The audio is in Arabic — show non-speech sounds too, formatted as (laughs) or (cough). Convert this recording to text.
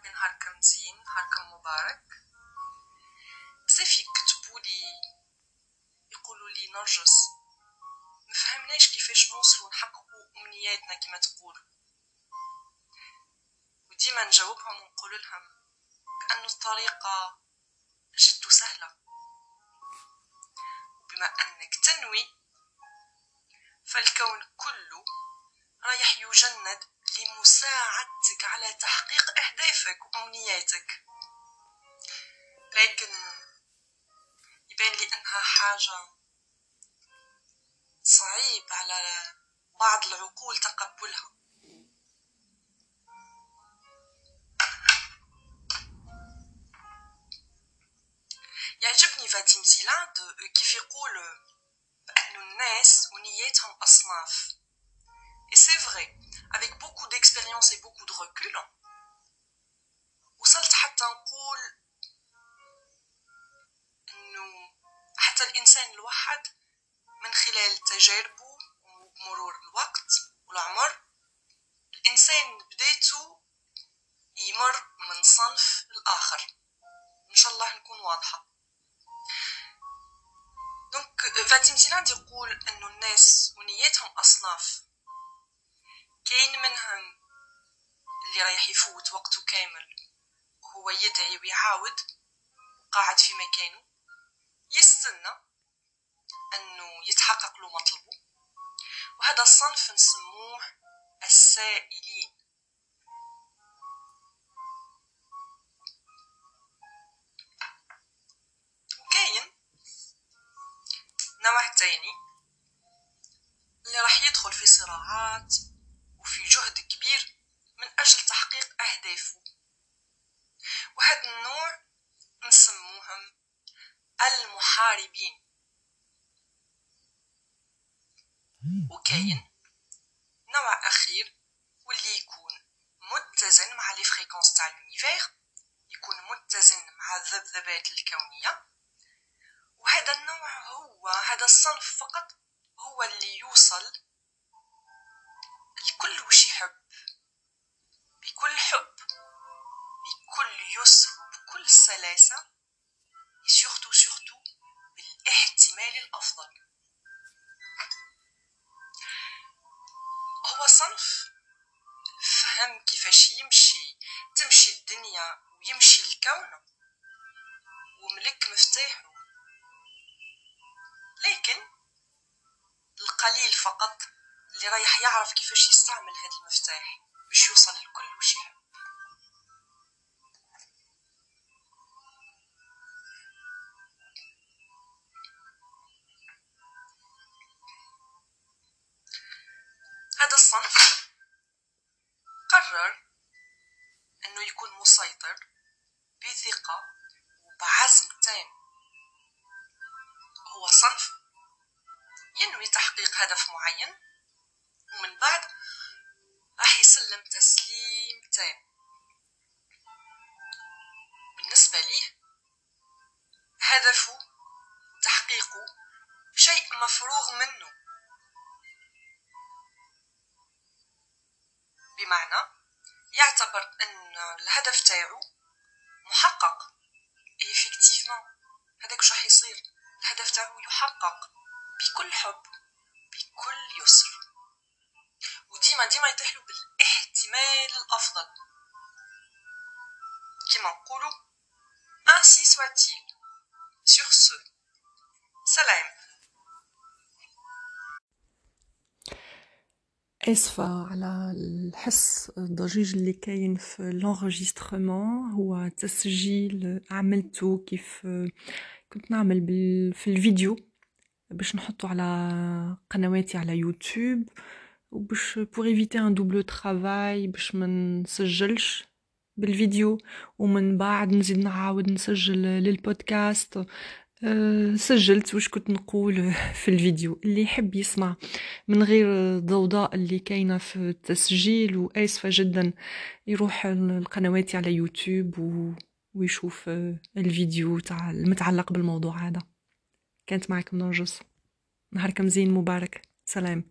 نهاركم زين نهاركم مبارك. بزاف يكتبولي يقولولي نرجس. مفهمناش كيفاش نوصلو نحققو أمنياتنا كما تقول. وديما نجاوبهم ونقول لهم بأنه الطريقة جد سهلة. بما أنك تنوي فالكون كله رايح يجند لمساعدتك على تحقيق أهدافك وأمنياتك. لكن يبان لي أنها حاجة صعيب على بعض العقول تقبلها. يعجبني فاتيم زيلاند كيف يقول بأن الناس ونياتهم أصناف. C'est vrai, avec beaucoup d'expérience et beaucoup de recul, وصلت حتى نقول انه حتى الانسان الواحد من خلال تجاربه ومرور الوقت والعمر الانسان بدايته يمر من صنف الآخر ان شاء الله نكون واضحه دونك فاتيم زيناد يقول انه الناس ونياتهم اصناف كاين منهم اللي رايح يفوت وقته كامل وهو يدعي ويعاود قاعد في مكانه يستنى أنه يتحقق له مطلبه. وهذا الصنف نسموه السائلين. وكاين نوع تاني اللي راح يدخل في صراعات وفي جهد كبير من أجل تحقيق أهدافه. وهذا النوع نسموهم المحاربين. وكاين نوع أخير واللي يكون متزن مع les fréquences تاع l'univers يكون متزن مع الذبذبات الكونية. وهذا النوع هو هذا الصنف فقط هو اللي يوصل الكل وش يحب بكل حب بكل يسر وبكل سلاسة surtout surtout بالاحتمال الأفضل. هو صنف فهم كيفاش يمشي تمشي الدنيا ويمشي الكون وملك مفتاحه لكن القليل فقط اللي رايح يعرف كيفاش يستعمل هذا المفتاح باش يوصل لكل وش يحب هذا الصنف قرر أنه يكون مسيطر بثقة وبعزم تام. هو صنف ينوي تحقيق هدف معين ومن بعد راح يسلم تسليم تام. بالنسبة ليه هدفه تحقيقه شيء مفروغ منه. بمعنى يعتبر إن الهدف تاعو محقق. اي إفكتيفمون هذاك وش راح يصير؟ الهدف تاعو يحقق بكل حب. يطيحلو بالاحتمال الافضل كما نقولو ainsi soit-il sur ce سلام. اسفة على الحس الضجيج اللي كاين في ال enregistrement هو تسجيل عملته كيف كنت نعمل بال... في الفيديو باش نحطه على قنواتي على يوتيوب. وباش pour éviter un double travail باش ما نسجلش بالفيديو ومن بعد نزيد نعاود نسجل للبودكاست. أه سجلت واش كنت نقول (laughs) في الفيديو. اللي يحب يسمع من غير الضوضاء اللي كاينة في التسجيل وآسفة جدا يروح القنوات على يوتيوب و... ويشوف الفيديو تاع المتعلق بالموضوع هذا. كانت معكم نرجس. نهاركم زين مبارك. سلام.